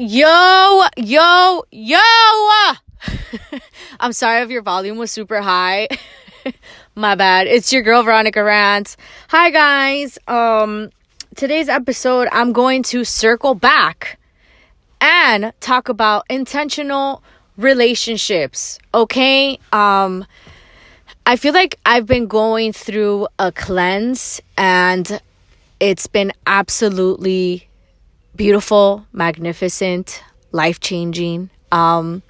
Yo, yo, yo! I'm sorry if your volume was super high. My bad. It's your girl Veronica Rants. Hi guys. Um today's episode I'm going to circle back and talk about intentional relationships. Okay? Um I feel like I've been going through a cleanse and it's been absolutely beautiful, magnificent, life changing. Um,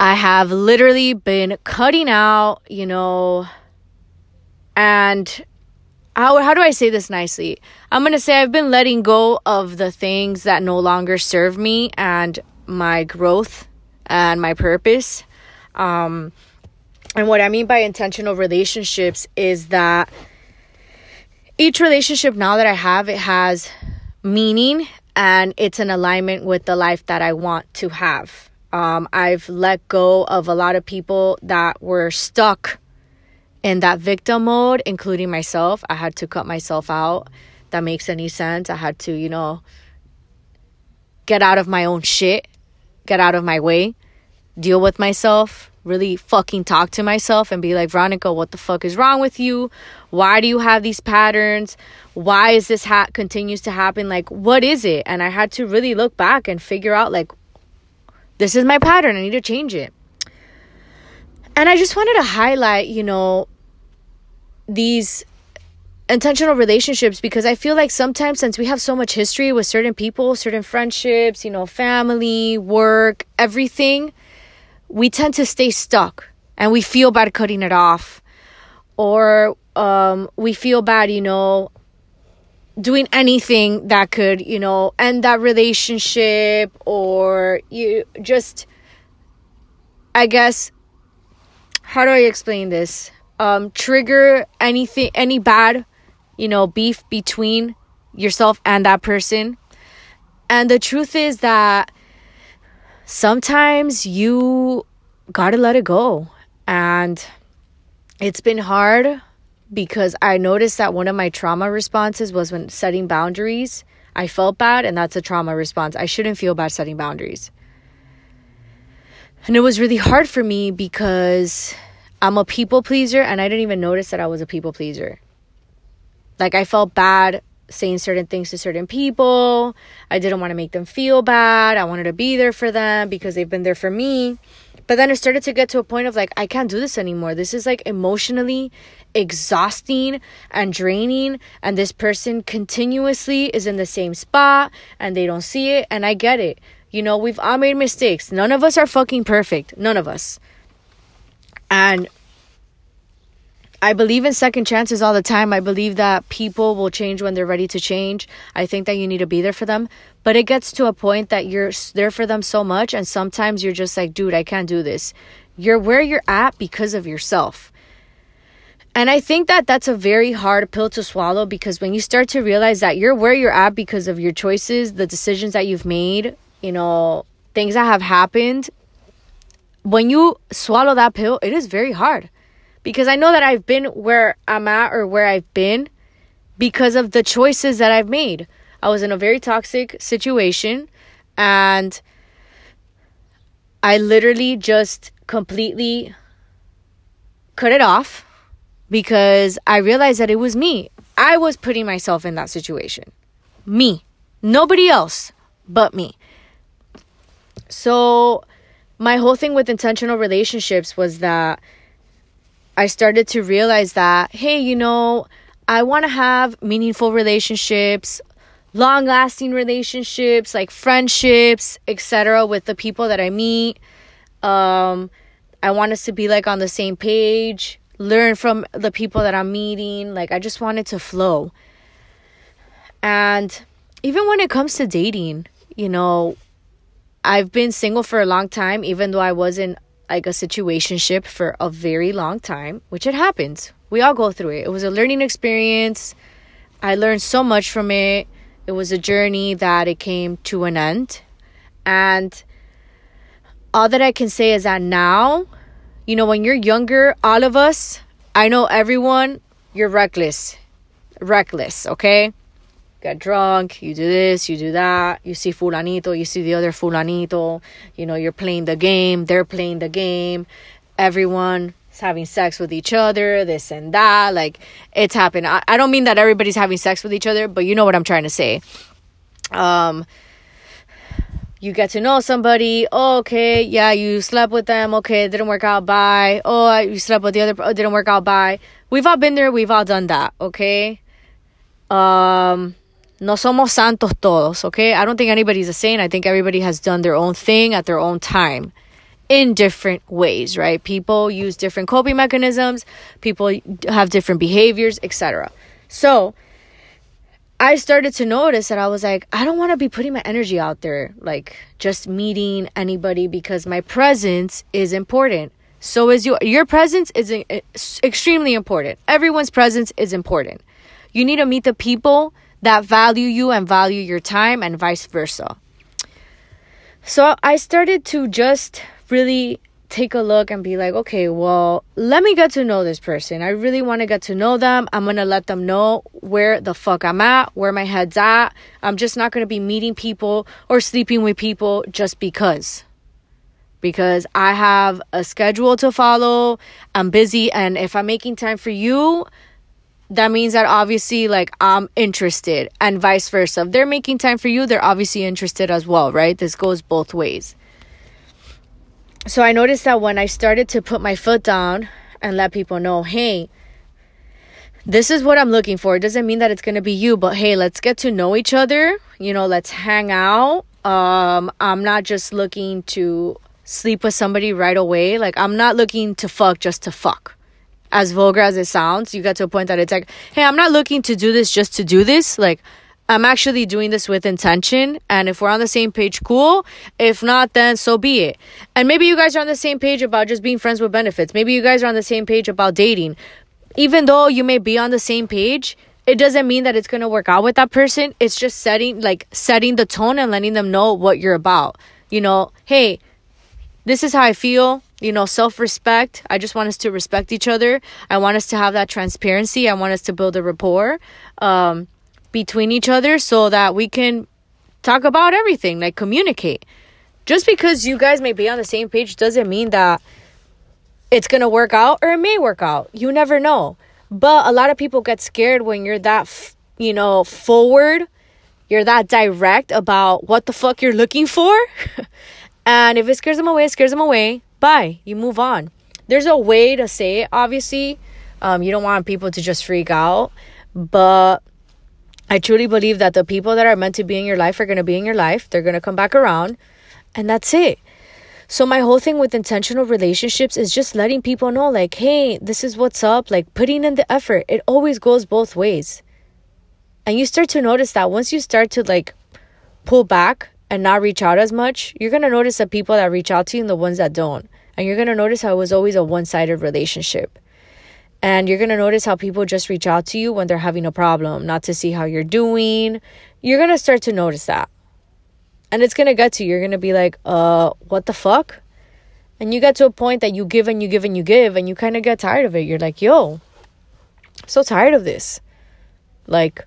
I have literally been cutting out, you know, and how, how do I say this nicely? I'm going to say I've been letting go of the things that no longer serve me and my growth and my purpose. Um, and what I mean by intentional relationships is that each relationship now that I have, it has meaning and it's in alignment with the life that I want to have. Um, I've let go of a lot of people that were stuck in that victim mode, including myself. I had to cut myself out. That makes any sense. I had to, you know, get out of my own shit, get out of my way, deal with myself, really fucking talk to myself and be like, Veronica, what the fuck is wrong with you? Why do you have these patterns? Why is this hat continues to happen? Like, what is it? And I had to really look back and figure out, like, this is my pattern. I need to change it. And I just wanted to highlight, you know, these intentional relationships because I feel like sometimes since we have so much history with certain people, certain friendships, you know, family, work, everything, we tend to stay stuck and we feel bad cutting it off. Or um, we feel bad you know doing anything that could you know end that relationship or you just i guess how do i explain this? Um, trigger anything any bad you know beef between yourself and that person. And the truth is that sometimes you gotta let it go. And it's been hard because I noticed that one of my trauma responses was when setting boundaries. I felt bad, and that's a trauma response. I shouldn't feel bad setting boundaries. And it was really hard for me because I'm a people pleaser, and I didn't even notice that I was a people pleaser. Like, I felt bad saying certain things to certain people. I didn't want to make them feel bad. I wanted to be there for them because they've been there for me. But then it started to get to a point of like, I can't do this anymore. This is like emotionally exhausting and draining. And this person continuously is in the same spot and they don't see it. And I get it. You know, we've all made mistakes. None of us are fucking perfect. None of us. And I believe in second chances all the time. I believe that people will change when they're ready to change. I think that you need to be there for them. But it gets to a point that you're there for them so much, and sometimes you're just like, dude, I can't do this. You're where you're at because of yourself. And I think that that's a very hard pill to swallow because when you start to realize that you're where you're at because of your choices, the decisions that you've made, you know, things that have happened, when you swallow that pill, it is very hard because I know that I've been where I'm at or where I've been because of the choices that I've made. I was in a very toxic situation and I literally just completely cut it off because I realized that it was me. I was putting myself in that situation. Me. Nobody else but me. So, my whole thing with intentional relationships was that I started to realize that, hey, you know, I want to have meaningful relationships, long lasting relationships, like friendships, etc., with the people that I meet. Um, I want us to be like on the same page, learn from the people that I'm meeting. Like, I just want it to flow. And even when it comes to dating, you know, I've been single for a long time, even though I wasn't like a situationship for a very long time, which it happens. We all go through it. It was a learning experience. I learned so much from it. It was a journey that it came to an end. And all that I can say is that now, you know, when you're younger, all of us, I know everyone, you're reckless. Reckless, okay? Get drunk, you do this, you do that, you see fulanito, you see the other fulanito, you know, you're playing the game, they're playing the game, everyone is having sex with each other, this and that, like it's happened. I, I don't mean that everybody's having sex with each other, but you know what I'm trying to say. Um you get to know somebody. Oh, okay, yeah, you slept with them. Okay, didn't work out. Bye. Oh, you slept with the other. Oh, didn't work out. Bye. We've all been there. We've all done that. Okay. Um, no somos santos todos, okay? I don't think anybody's a saint. I think everybody has done their own thing at their own time in different ways, right? People use different coping mechanisms, people have different behaviors, etc. So, I started to notice that I was like, I don't want to be putting my energy out there, like just meeting anybody because my presence is important. So is your your presence is eh, extremely important. Everyone's presence is important. You need to meet the people that value you and value your time and vice versa. So I started to just really take a look and be like, okay, well, let me get to know this person. I really want to get to know them. I'm going to let them know where the fuck I'm at, where my head's at. I'm just not going to be meeting people or sleeping with people just because. Because I have a schedule to follow. I'm busy. And if I'm making time for you, that means that obviously like I'm interested and vice versa. If they're making time for you, they're obviously interested as well, right? This goes both ways. So I noticed that when I started to put my foot down and let people know, hey, this is what I'm looking for. It doesn't mean that it's going to be you, but hey, let's get to know each other. You know, let's hang out. Um, I'm not just looking to sleep with somebody right away. Like, I'm not looking to fuck just to fuck as vulgar as it sounds, you get to a point that it's like, hey, I'm not looking to do this just to do this. Like, I'm actually doing this with intention. And if we're on the same page, cool. If not, then so be it. And maybe you guys are on the same page about just being friends with benefits. Maybe you guys are on the same page about dating. Even though you may be on the same page, it doesn't mean that it's going to work out with that person. It's just setting, like, setting the tone and letting them know what you're about. You know, hey, this is how I feel you know, self respect. I just want us to respect each other. I want us to have that transparency. I want us to build a rapport um, between each other so that we can talk about everything, like communicate. Just because you guys may be on the same page doesn't mean that it's going to work out or it may work out. You never know. But a lot of people get scared when you're that, you know, forward, you're that direct about what the fuck you're looking for. and if it scares them away, it scares them away bye. You move on. There's a way to say it, obviously. Um, you don't want people to just freak out. But I truly believe that the people that are meant to be in your life are going to be in your life. They're going to come back around. And that's it. So, my whole thing with intentional relationships is just letting people know, like, hey, this is what's up. Like, putting in the effort. It always goes both ways. And you start to notice that once you start to, like, pull back and not reach out as much, you're going to notice the people that reach out to you and the ones that don't. And you're going to notice how it was always a one sided relationship. And you're going to notice how people just reach out to you when they're having a problem, not to see how you're doing. You're going to start to notice that. And it's going to get to you. You're going to be like, uh, what the fuck? And you get to a point that you give and you give and you give, and you kind of get tired of it. You're like, yo, so tired of this. Like,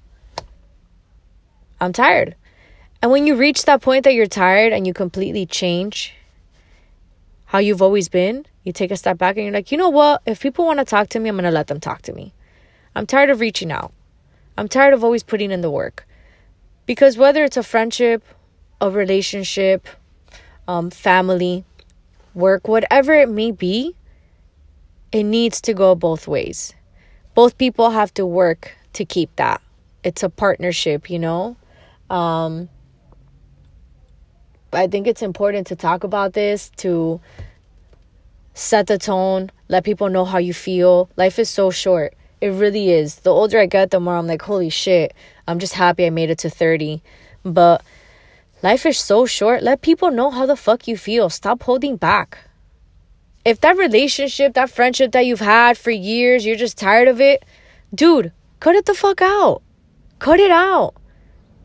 I'm tired. And when you reach that point that you're tired and you completely change how you've always been, you take a step back and you're like, you know what? If people want to talk to me, I'm going to let them talk to me. I'm tired of reaching out. I'm tired of always putting in the work. Because whether it's a friendship, a relationship, um, family, work, whatever it may be, it needs to go both ways. Both people have to work to keep that. It's a partnership, you know? Um, I think it's important to talk about this, to set the tone, let people know how you feel. Life is so short. It really is. The older I get, the more I'm like, holy shit, I'm just happy I made it to 30. But life is so short. Let people know how the fuck you feel. Stop holding back. If that relationship, that friendship that you've had for years, you're just tired of it, dude, cut it the fuck out. Cut it out.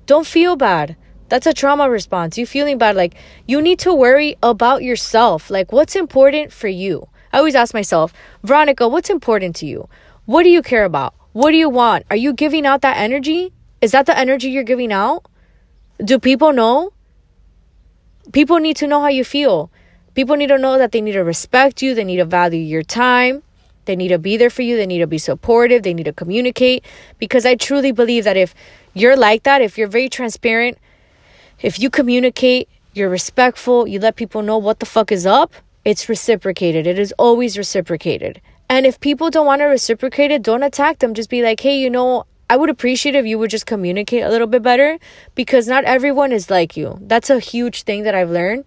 Don't feel bad. That's a trauma response. You feeling bad. Like, you need to worry about yourself. Like, what's important for you? I always ask myself, Veronica, what's important to you? What do you care about? What do you want? Are you giving out that energy? Is that the energy you're giving out? Do people know? People need to know how you feel. People need to know that they need to respect you, they need to value your time, they need to be there for you, they need to be supportive, they need to communicate. Because I truly believe that if you're like that, if you're very transparent, if you communicate, you're respectful, you let people know what the fuck is up, it's reciprocated. It is always reciprocated. And if people don't want to reciprocate it, don't attack them. Just be like, hey, you know, I would appreciate if you would just communicate a little bit better because not everyone is like you. That's a huge thing that I've learned.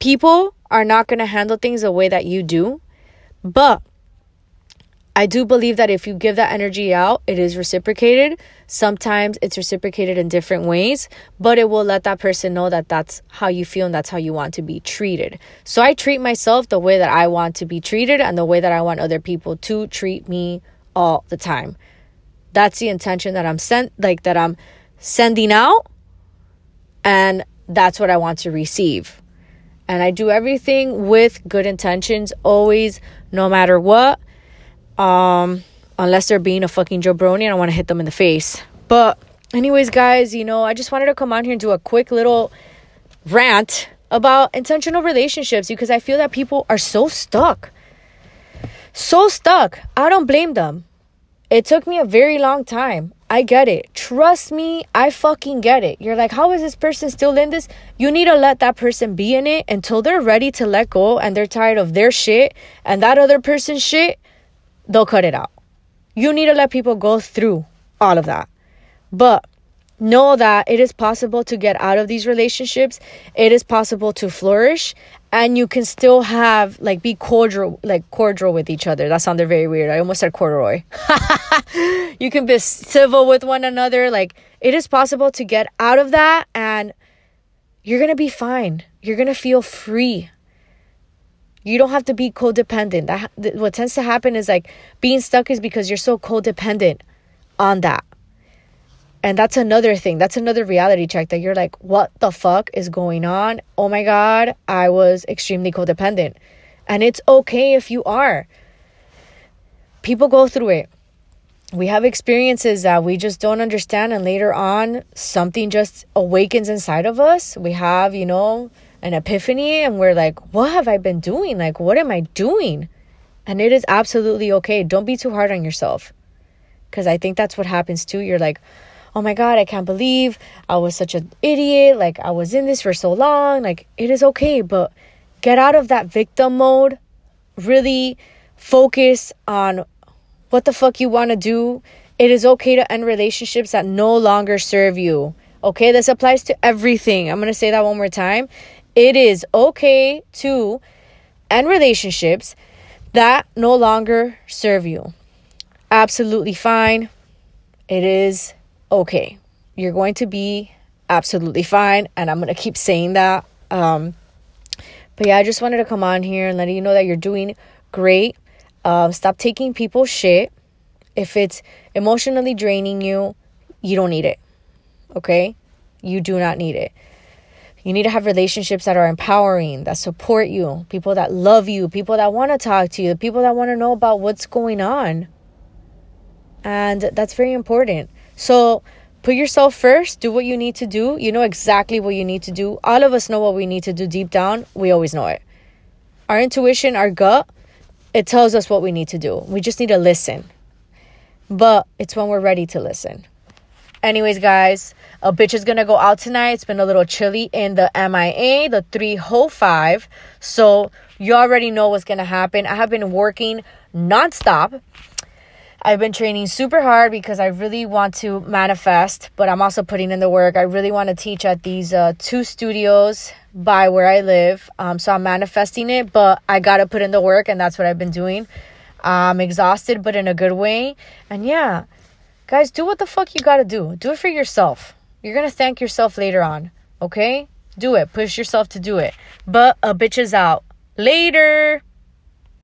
People are not going to handle things the way that you do, but I do believe that if you give that energy out, it is reciprocated. Sometimes it's reciprocated in different ways, but it will let that person know that that's how you feel and that's how you want to be treated. So I treat myself the way that I want to be treated and the way that I want other people to treat me all the time. That's the intention that I'm sent like that I'm sending out and that's what I want to receive. And I do everything with good intentions always no matter what. Um unless they're being a fucking jabroni and I want to hit them in the face. But anyways, guys, you know, I just wanted to come on here and do a quick little rant about intentional relationships because I feel that people are so stuck. So stuck. I don't blame them. It took me a very long time. I get it. Trust me, I fucking get it. You're like, how is this person still in this? You need to let that person be in it until they're ready to let go and they're tired of their shit and that other person's shit, they'll cut it out. You need to let people go through all of that. But know that it is possible to get out of these relationships. It is possible to flourish and you can still have like be cordial like cordial with each other that sounded very weird i almost said corduroy you can be civil with one another like it is possible to get out of that and you're gonna be fine you're gonna feel free you don't have to be codependent that what tends to happen is like being stuck is because you're so codependent on that and that's another thing. That's another reality check that you're like, what the fuck is going on? Oh my God, I was extremely codependent. And it's okay if you are. People go through it. We have experiences that we just don't understand. And later on, something just awakens inside of us. We have, you know, an epiphany and we're like, what have I been doing? Like, what am I doing? And it is absolutely okay. Don't be too hard on yourself. Because I think that's what happens too. You're like, oh my God, I can't believe I was such an idiot. Like, I was in this for so long. Like, it is okay, but get out of that victim mode. Really focus on what the fuck you want to do. It is okay to end relationships that no longer serve you. Okay, this applies to everything. I'm going to say that one more time. It is okay to end relationships that no longer serve you. Absolutely fine. It is okay, you're going to be absolutely fine. And I'm going to keep saying that. Um, but yeah, I just wanted to come on here and let you know that you're doing great. Um, stop taking people's shit. If it's emotionally draining you, you don't need it. Okay? You do not need it. You need to have relationships that are empowering, that support you, people that love you, people that want to talk to you, people that want to know about what's going on. And that's very important. So put yourself first, do what you need to do. You know exactly what you need to do. All of us know what we need to do deep down. We always know it. Our intuition, our gut, it tells us what we need to do. We just need to listen. But it's when we're ready to listen. Anyways, guys, a bitch is gonna go out tonight. It's been a little chilly in the MIA, the 305. So you already know what's gonna happen. I have been working nonstop I've been training super hard because I really want to manifest, but I'm also putting in the work. I really want to teach at these uh, two studios by where I live. Um, so I'm manifesting it, but I got to put in the work, and that's what I've been doing. I'm exhausted, but in a good way. And yeah, guys, do what the fuck you got to do. Do it for yourself. You're to thank yourself later on, okay? Do it. Push yourself to do it. But a bitch is out. Later.